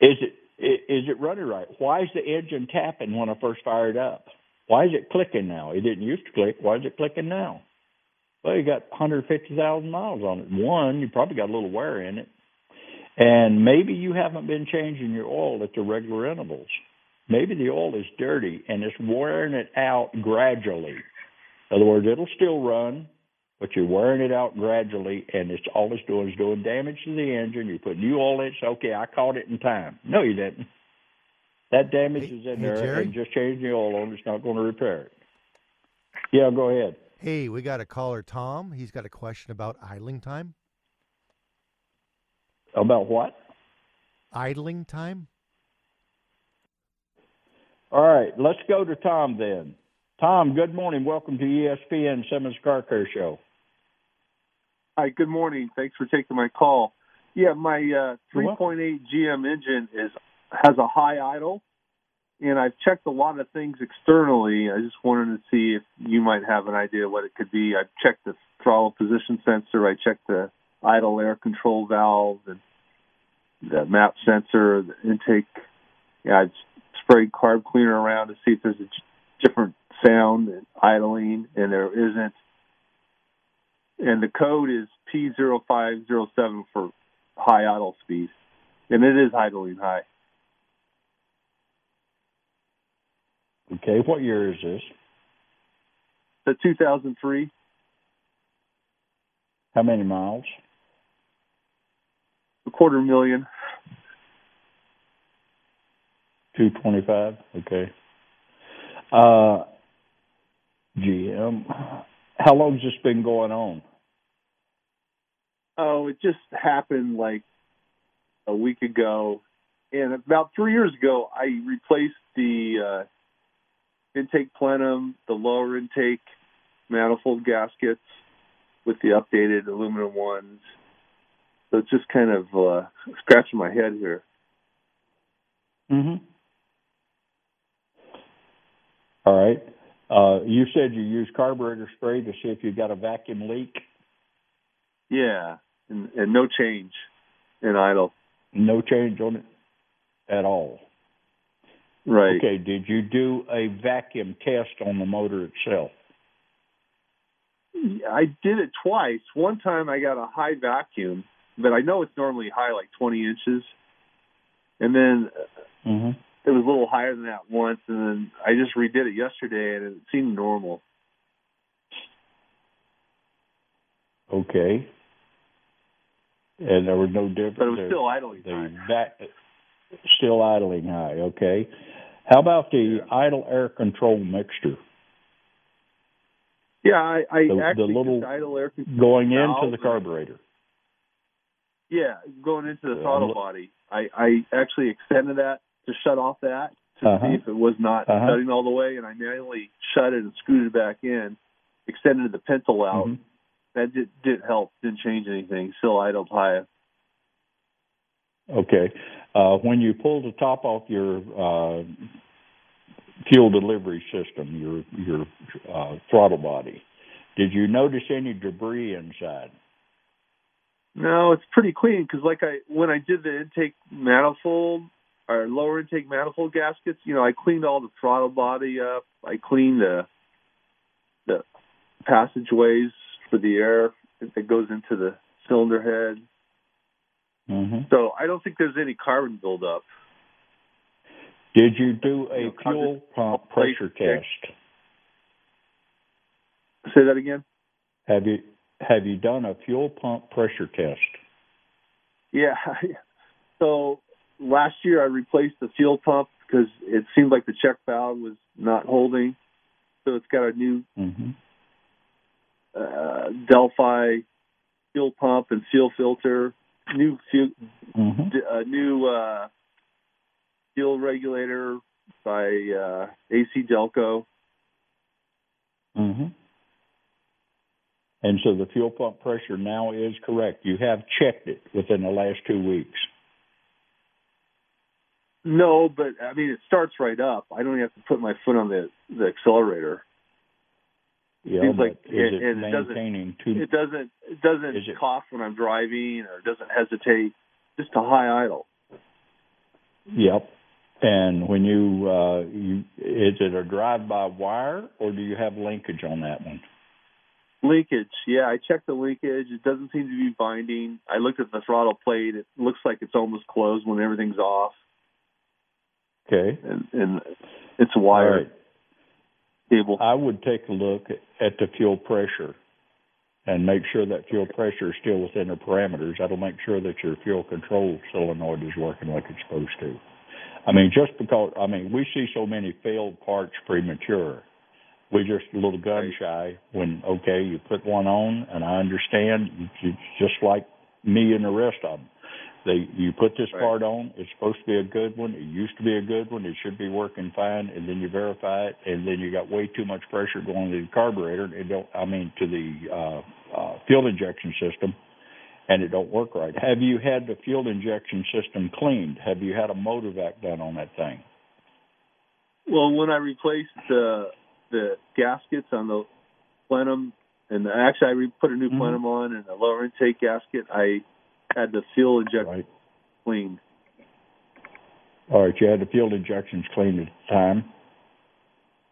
Is it is it running right? Why is the engine tapping when I first fired up? Why is it clicking now? It didn't used to click. Why is it clicking now? Well, you got 150,000 miles on it. One, you probably got a little wear in it. And maybe you haven't been changing your oil at the regular intervals. Maybe the oil is dirty and it's wearing it out gradually. In other words, it'll still run, but you're wearing it out gradually, and it's all it's doing is doing damage to the engine. You put new oil in, it's okay. I caught it in time. No, you didn't. That damage Hey- is in hey, there, Jerry? and just changing the oil on it's not going to repair it. Yeah, go ahead. Hey, we got a caller, Tom. He's got a question about idling time. About what? Idling time? All right, let's go to Tom then. Tom, good morning. Welcome to ESPN Simmons Car Care Show. Hi, good morning. Thanks for taking my call. Yeah, my uh, 3.8 GM engine is has a high idle, and I've checked a lot of things externally. I just wanted to see if you might have an idea what it could be. I've checked the throttle position sensor. I checked the idle air control valve and the map sensor, the intake. Yeah, I've sprayed carb cleaner around to see if there's a different sound and idling, and there isn't and the code is P0507 for high idle speed, and it is idling high. Okay, what year is this? The 2003, How many miles? A quarter million. Two twenty-five. Okay. Uh, GM. How long's this been going on? Oh, it just happened like a week ago, and about three years ago, I replaced the uh, intake plenum, the lower intake manifold gaskets with the updated aluminum ones. So it's just kind of uh, scratching my head here. Mm-hmm. All right. Uh, you said you use carburetor spray to see if you got a vacuum leak. Yeah, and, and no change in idle. No change on it at all. Right. Okay. Did you do a vacuum test on the motor itself? I did it twice. One time I got a high vacuum, but I know it's normally high, like 20 inches. And then Mm-hmm. It was a little higher than that once, and then I just redid it yesterday, and it seemed normal. Okay. And there was no difference. But it was still idling time. vac still idling high. Okay. How about the idle air control mixture Yeah, I, I The- the little idle air control. going into the carburetor? Yeah, going into the throttle body. I, I actually extended that to shut off that to Uh-huh. see if it was not Uh-huh. shutting all the way, and I manually shut it and screwed it back in, extended the pintle out. Mhm. That did, did help. Didn't change anything. Still idled high. Okay. Uh, when you pull the top off your uh, fuel delivery system, your your uh, throttle body, did you notice any debris inside? No, it's pretty clean because, like I when I did the intake manifold or lower intake manifold gaskets, you know, I cleaned all the throttle body up. I cleaned the the passageways for the air that goes into the cylinder head. Mm-hmm. So I don't think there's any carbon buildup. Did you do a You know, fuel pump pressure test? Say that again. Have you have you done a fuel pump pressure test? Yeah. So last year I replaced the fuel pump because it seemed like the check valve was not holding. So it's got a new Mm-hmm. uh, Delphi fuel pump and fuel filter, new fuel, Mm-hmm. d- uh, new uh, fuel regulator by uh, AC Delco. Mm-hmm. And so the fuel pump pressure now is correct. You have checked it within the last two weeks. No, but I mean it starts right up. I don't have to put my foot on the the accelerator. Yeah, Seems like it- it, and it doesn't- maintaining? It doesn't it doesn't it- cough when I'm driving or it doesn't hesitate. Just a high idle. Yep. And when you uh you is it a drive by wire or do you have linkage on that one? Linkage, yeah, I checked the linkage. It doesn't seem to be binding. I looked at the throttle plate. It looks like it's almost closed when everything's off, Okay. and and it's a All wire right. cable. I would take a look at the fuel pressure and make sure that fuel pressure is still within the parameters. That'll make sure that your fuel control solenoid is working like it's supposed to. I mean, just because I mean we see so many failed parts premature. We're just a little gun shy when okay, you put one on, and I understand it's just like me and the rest of them. They you put this Right. part on, it's supposed to be a good one. It used to be a good one. It should be working fine, and then you verify it, and then you got way too much pressure going to the carburetor. And it don't. I mean, to the uh, uh, fuel injection system, and it don't work right. Have you had the fuel injection system cleaned? Have you had a motor vac done on that thing? Well, when I replaced the the gaskets on the plenum, and actually I re- put a new Mhm. plenum on and a lower intake gasket, I had the fuel inject Right. cleaned. All right. You had the fuel injections cleaned at the time.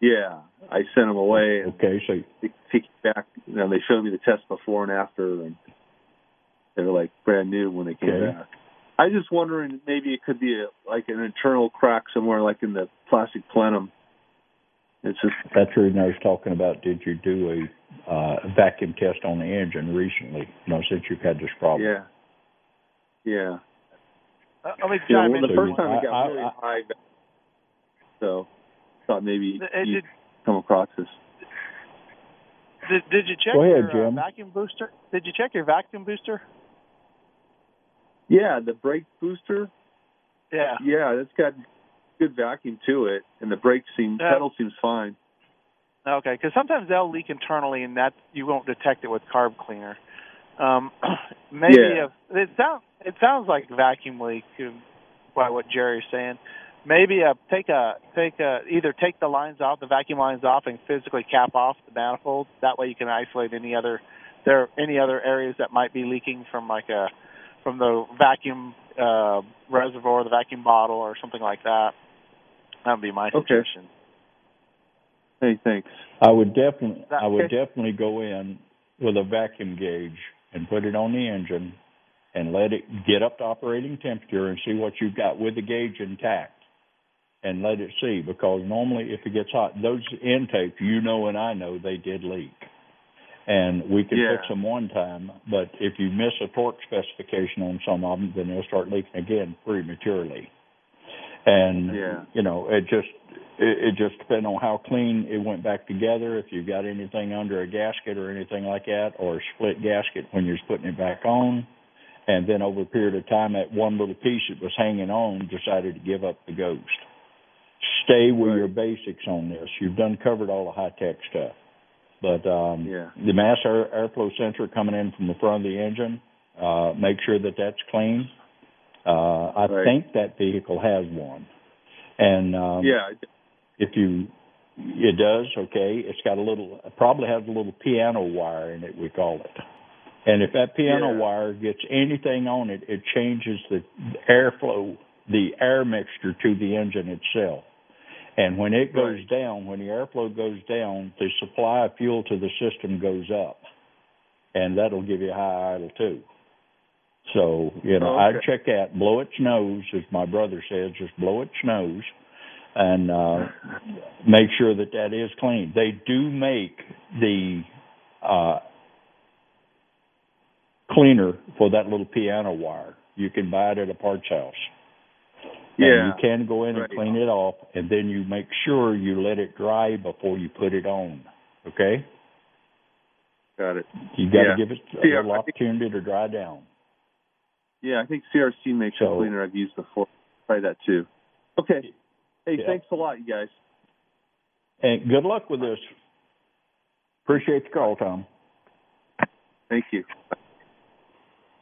Yeah, I sent them away Okay. So they take it back. You know, they showed me the test before and after, and they were like brand new when they came Okay. back. I was just wondering maybe it could be a, like an internal crack somewhere, like in the plastic plenum. It's just That's the reason I was talking about. Did you do a uh, vacuum test on the engine recently? You know, since you've had this problem. yeah, yeah. Uh, let me Yeah, chime well, in. the first time it got I- really I- high, so thought maybe It you'd did- come across this. Did, did you check Go ahead, your uh, Jim. vacuum booster? Did you check your vacuum booster? Yeah, the brake booster. Yeah. Yeah, that's got good vacuum to it, and the brake seem Yeah. pedal seems fine. Okay, because sometimes they'll leak internally, and that you won't detect it with carb cleaner. Um, maybe Yeah. if, it sounds it sounds like vacuum leak uh, by what Jerry's saying. Maybe uh, take a take a either take the lines off, the vacuum lines off, and physically cap off the manifold. That way, you can isolate any other there any other areas that might be leaking from like a from the vacuum uh, reservoir, the vacuum bottle, or something like that. That would be my suggestion. Okay. suggestion. Hey, thanks. I would definitely, I would definitely go in with a vacuum gauge and put it on the engine and let it get up to operating temperature and see what you've got with the gauge intact and let it see because normally if it gets hot, those intakes, you know and I know they did leak. And we can Yeah. fix them one time, but if you miss a torque specification on some of them, then they'll start leaking again prematurely. And Yeah. you know, it just it, it just depends on how clean it went back together. If you've got anything under a gasket or anything like that, or a split gasket when you're putting it back on, and then over a period of time, that one little piece that was hanging on decided to give up the ghost. Stay with Right. your basics on this. You've done covered all the high tech stuff, but um, Yeah. the mass air, airflow sensor coming in from the front of the engine, uh, make sure that that's clean. Uh, I Right. think that vehicle has one, and um, yeah, if you it does okay it's got a little probably has a little piano wire in it we call it and if that piano Yeah. wire gets anything on it it changes the airflow the air mixture to the engine itself and when it goes Right. down when the airflow goes down the supply of fuel to the system goes up and that'll give you high idle too so you know Oh, i'd check that blow its nose as my brother says just blow its nose and uh make sure that that is clean. They do make the uh cleaner for that little piano wire. You can buy it at a parts house. yeah. And you can go in Right. and clean it off and then you make sure you let it dry before you put it on. Okay? Got it. You got to Yeah. give it a Yeah, little I opportunity to dry down. Yeah, I think CRC makes So- a cleaner I've used before. Try that too. Okay. Hey, Yeah. thanks a lot, you guys. And good luck with this. Appreciate the call, Tom. Thank you.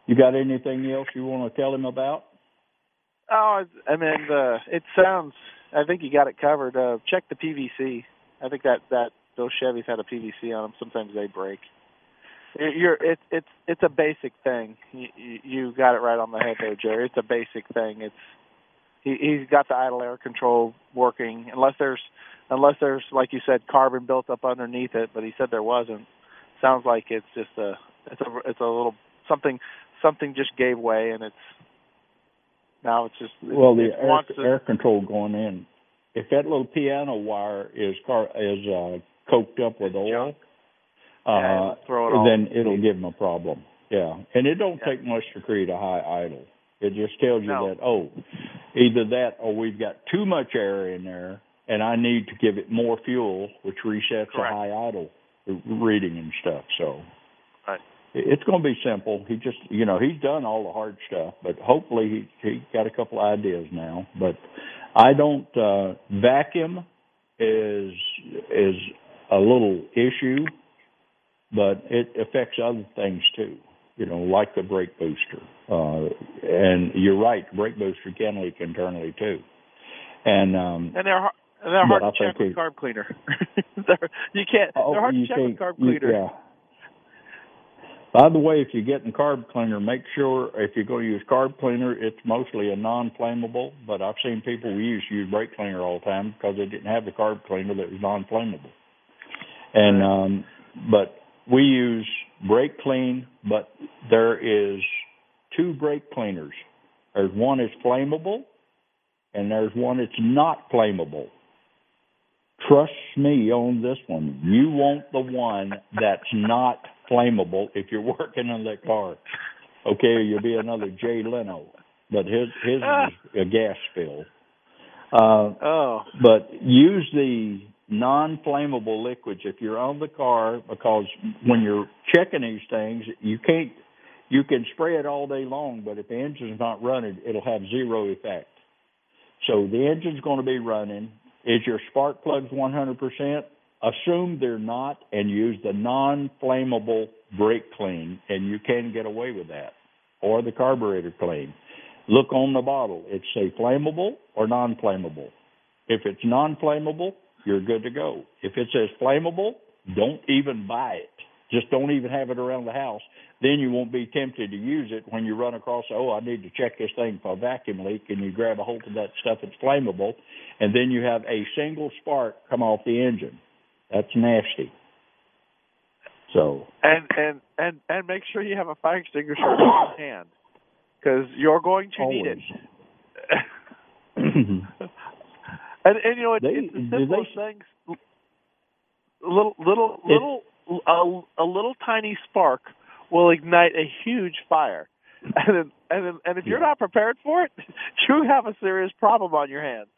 You got anything else you want to tell him about? Oh, I mean, the it sounds. I think you got it covered. Uh, check the PVC. I think that that those Chevys had a PVC on them. Sometimes they break. It- You're it's it's it's a basic thing. You, you got it right on the head there, Jerry. It's a basic thing. It's he he's got the idle air control working unless there's unless there's like you said carbon built up underneath it, but he said there wasn't. Sounds like it's just a it's a it's a little something something just gave way and it's now it's just Well, the it air, to, air control going in. If that little piano wire is car is uh, coked up with oil, junk. Uh, throw it all. then it'll give them a problem. Yeah, and it don't Yeah. take much to create a high idle. It just tells you No. that oh, either that or we've got too much air in there, and I need to give it more fuel, which resets Correct. a high idle reading and stuff. So. Right. It's going to be simple. He just, you know, he's done all the hard stuff, but hopefully he he got a couple ideas now. But I don't uh vacuum is is a little issue, but it affects other things too. You know, like the brake booster. Uh and you're right, brake booster can leak internally too. And um and they're hard, they're hard to check with carb cleaner. you can't. Oh, they're hard to check with carb you- cleaner. Yeah. By the way, if you're getting carb cleaner, make sure if you're going to use carb cleaner, it's mostly a non-flammable. But I've seen people we used to use brake cleaner all the time because they didn't have the carb cleaner that was non-flammable. And um, but we use brake clean, but there is two brake cleaners. There's one that's flammable, and there's one that's not flammable. Trust me on this one. You want the one that's not flammable if you're working on that car. Okay, you'll be another Jay Leno, but his his is a gas spill. Uh, Oh, but use the non-flammable liquids if you're on the car because when you're checking these things, you can't. You can spray it all day long, but if the engine's not running, it'll have zero effect. So the engine's going to be running. Is your spark plugs 100%? Assume they're not, and use the non-flammable brake clean, and you can get away with that, or the carburetor clean. Look on the bottle. It say flammable or non-flammable. If it's non-flammable, you're good to go. If it says flammable, don't even buy it. Just don't even have it around the house. Then you won't be tempted to use it when you run across, oh, I need to check this thing for a vacuum leak, and you grab a hold of that stuff that's flammable, and then you have a single spark come off the engine. That's nasty. So, and and and and make sure you have a fire extinguisher in your hand because you're going to need it. And and you know it, They- it's the do they- things. Little little It- little a, a little tiny spark will ignite a huge fire, and then, and then, and if you're Yeah. not prepared for it, you have a serious problem on your hands.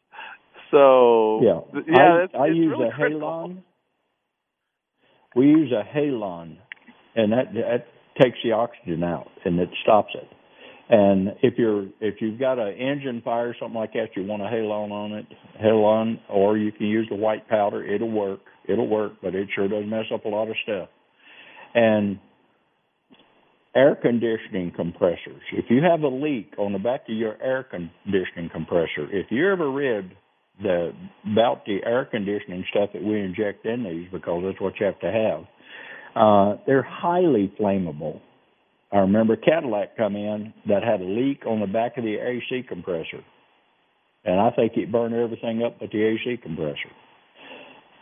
So yeah, yeah, I, it's, I it's use really a critical. halon. We use a halon, and that that takes the oxygen out and it stops it. And if you're if you've got an engine fire or something like that, you want a halon on it, halon, or you can use the white powder. It'll work. It'll work, but it sure does mess up a lot of stuff. And air conditioning compressors. If you have a leak on the back of your air conditioning compressor, if you ever read the about the air conditioning stuff that we inject in these because that's what you have to have. Uh, they're highly flammable. I remember Cadillac come in that had a leak on the back of the AC compressor, and I think it burned everything up but the AC compressor.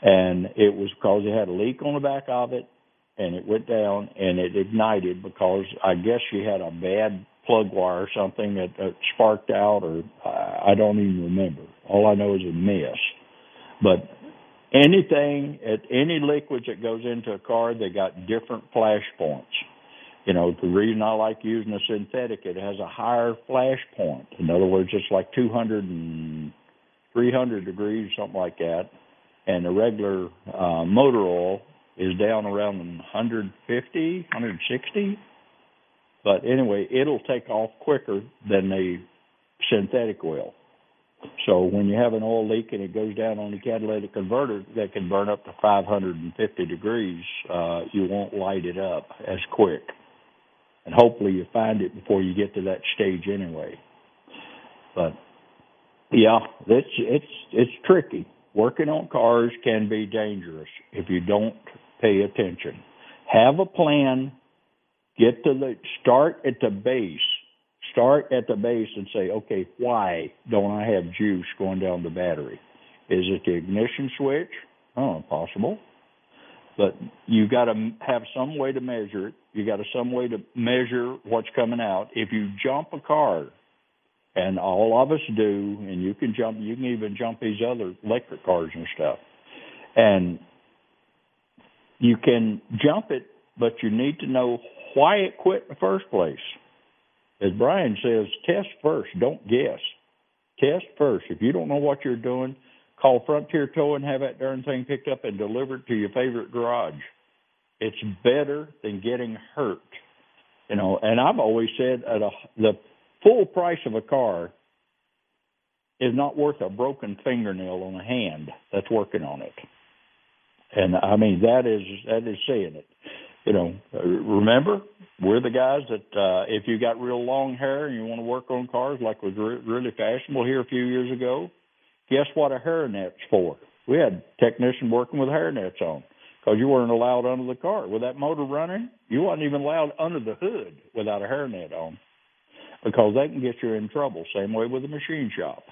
And it was because it had a leak on the back of it, and it went down and it ignited because I guess she had a bad plug wire or something that, that sparked out, or I I don't even remember. All I know is a mess. But anything at any liquids that goes into a car, they got different flash points. You know, the reason I like using a synthetic, it has a higher flash point. In other words, it's like 200 and 300 degrees, something like that. And the regular uh, motor oil is down around 150, 160. But anyway, it'll take off quicker than the synthetic oil. So when you have an oil leak and it goes down on the catalytic converter that can burn up to 550 degrees, uh, you won't light it up as quick. And hopefully you find it before you get to that stage anyway. But yeah, it's it's it's tricky. Working on cars can be dangerous if you don't pay attention. Have a plan. Get to the start at the base. Start at the base and say, okay, why don't I have juice going down the battery? Is it the ignition switch? Oh, possible. But you got to have some way to measure it. You got some way to measure what's coming out. If you jump a car, and all of us do, and you can jump, you can even jump these other electric cars and stuff, and you can jump it, but you need to know why it quit in the first place. As Brian says, test first, don't guess. Test first. If you don't know what you're doing, call Frontier Tow and have that darn thing picked up and delivered to your favorite garage. It's better than getting hurt. You know, and I've always said at a, the full price of a car is not worth a broken fingernail on a hand that's working on it. And I mean that is that is saying it. You know, remember we're the guys that uh, if you got real long hair and you want to work on cars like was re- really fashionable here a few years ago, guess what a hairnet's for? We had technicians working with hairnets on because you weren't allowed under the car with that motor running. You wasn't even allowed under the hood without a hairnet on because they can get you in trouble. Same way with the machine shop.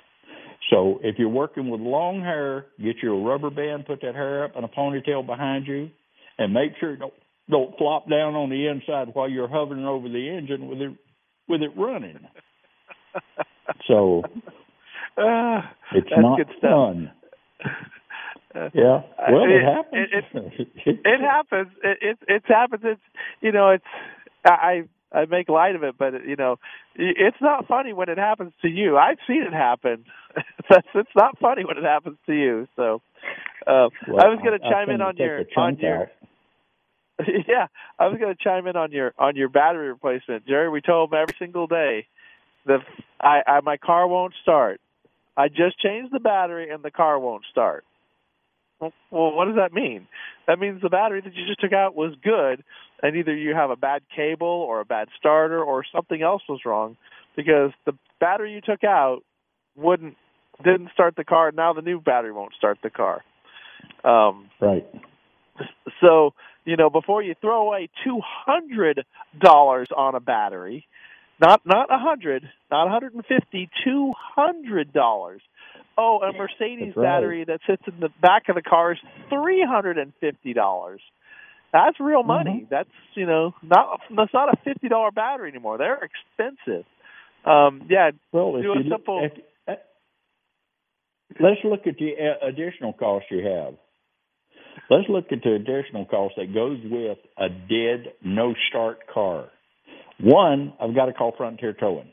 So if you're working with long hair, get you a rubber band, put that hair up in a ponytail behind you, and make sure it don't don't flop down on the inside while you're hovering over the engine with it with it running. So Ah, it's not good Yeah. Well, it, it happens. It, it, it happens. It, it it happens. It's you know it's I I make light of it, but you know it's not funny when it happens to you. I've seen it happen. That's it's not funny when it happens to you. So uh, well, I was going to chime in on your on your out. yeah, I was going to chime in on your on your battery replacement, Jerry. We told them every single day that I, I my car won't start. I just changed the battery and the car won't start. Well, what does that mean? That means the battery that you just took out was good, and either you have a bad cable or a bad starter or something else was wrong, because the battery you took out wouldn't didn't start the car. And now the new battery won't start the car. Um, Right. so you know, before you throw away two hundred dollars on a battery, not not a hundred, not a hundred and fifty, two hundred dollars. Oh, a Mercedes That's right. battery that sits in the back of the car is three hundred and fifty dollars. That's real money. That's you know not that's not a fifty dollar battery anymore. They're expensive. Um, yeah, Well, if Do a you simple- at- at- let's look at the uh, additional cost you have. Let's look at the additional cost that goes with a dead, no start car. One, I've got to call Frontier Towing.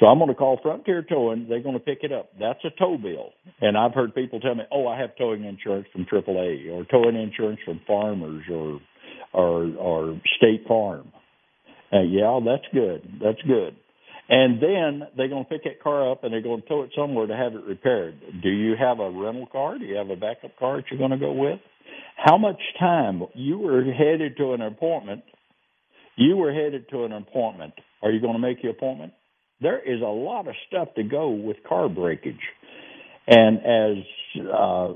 So I'm going to call Frontier Towing. They're going to pick it up. That's a tow bill. And I've heard people tell me, "Oh, I have towing insurance from AAA or towing insurance from Farmers or or or State Farm." Uh, yeah, that's good. That's good. And then they're going to pick that car up and they're going to tow it somewhere to have it repaired. Do you have a rental car? Do you have a backup car that you're going to go with? How much time you were headed to an appointment? You were headed to an appointment. Are you going to make the appointment? There is a lot of stuff to go with car breakage. And as uh,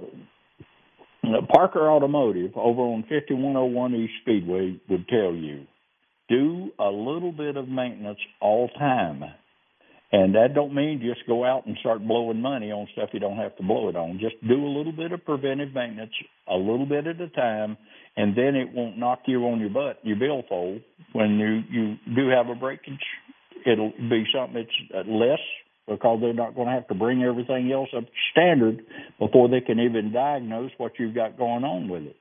Parker Automotive over on 5101 East Speedway would tell you, do a little bit of maintenance all time. And that don't mean just go out and start blowing money on stuff you don't have to blow it on. Just do a little bit of preventive maintenance, a little bit at a time, and then it won't knock you on your butt, your billfold. When you you do have a breakage, it'll be something that's less because they're not going to have to bring everything else up to standard before they can even diagnose what you've got going on with it.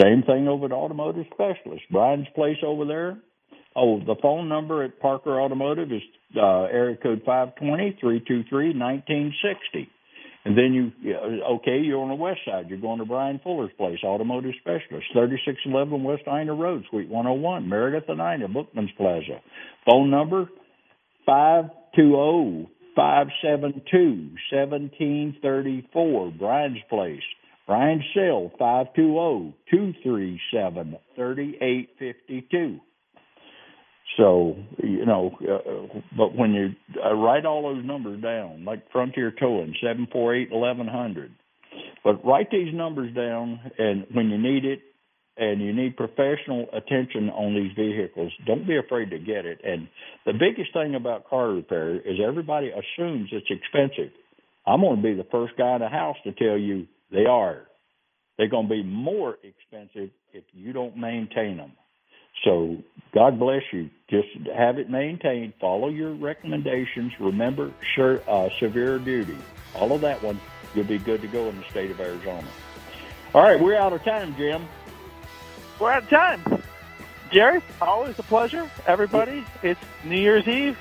Same thing over at Automotive Specialist. Brian's place over there. Oh, the phone number at Parker Automotive is uh, area code five twenty three two three nineteen sixty. And then you, okay, you're on the west side. You're going to Brian Fuller's place, Automotive Specialist, 3611 West Ina Road, Suite 101, Meredith and Ina, Bookman's Plaza. Phone number 520 572 1734, Brian's Place. Brian's cell 520 237 3852. So you know, uh, but when you uh, write all those numbers down, like Frontier Towing seven four eight eleven hundred, but write these numbers down, and when you need it, and you need professional attention on these vehicles, don't be afraid to get it. And the biggest thing about car repair is everybody assumes it's expensive. I'm going to be the first guy in the house to tell you they are. They're going to be more expensive if you don't maintain them. So God bless you. Just have it maintained. Follow your recommendations. Remember sure, uh, severe duty. All of that one, you'll be good to go in the state of Arizona. All right, we're out of time, Jim. we're out of time. Jerry, always a pleasure. Everybody, it's New Year's Eve.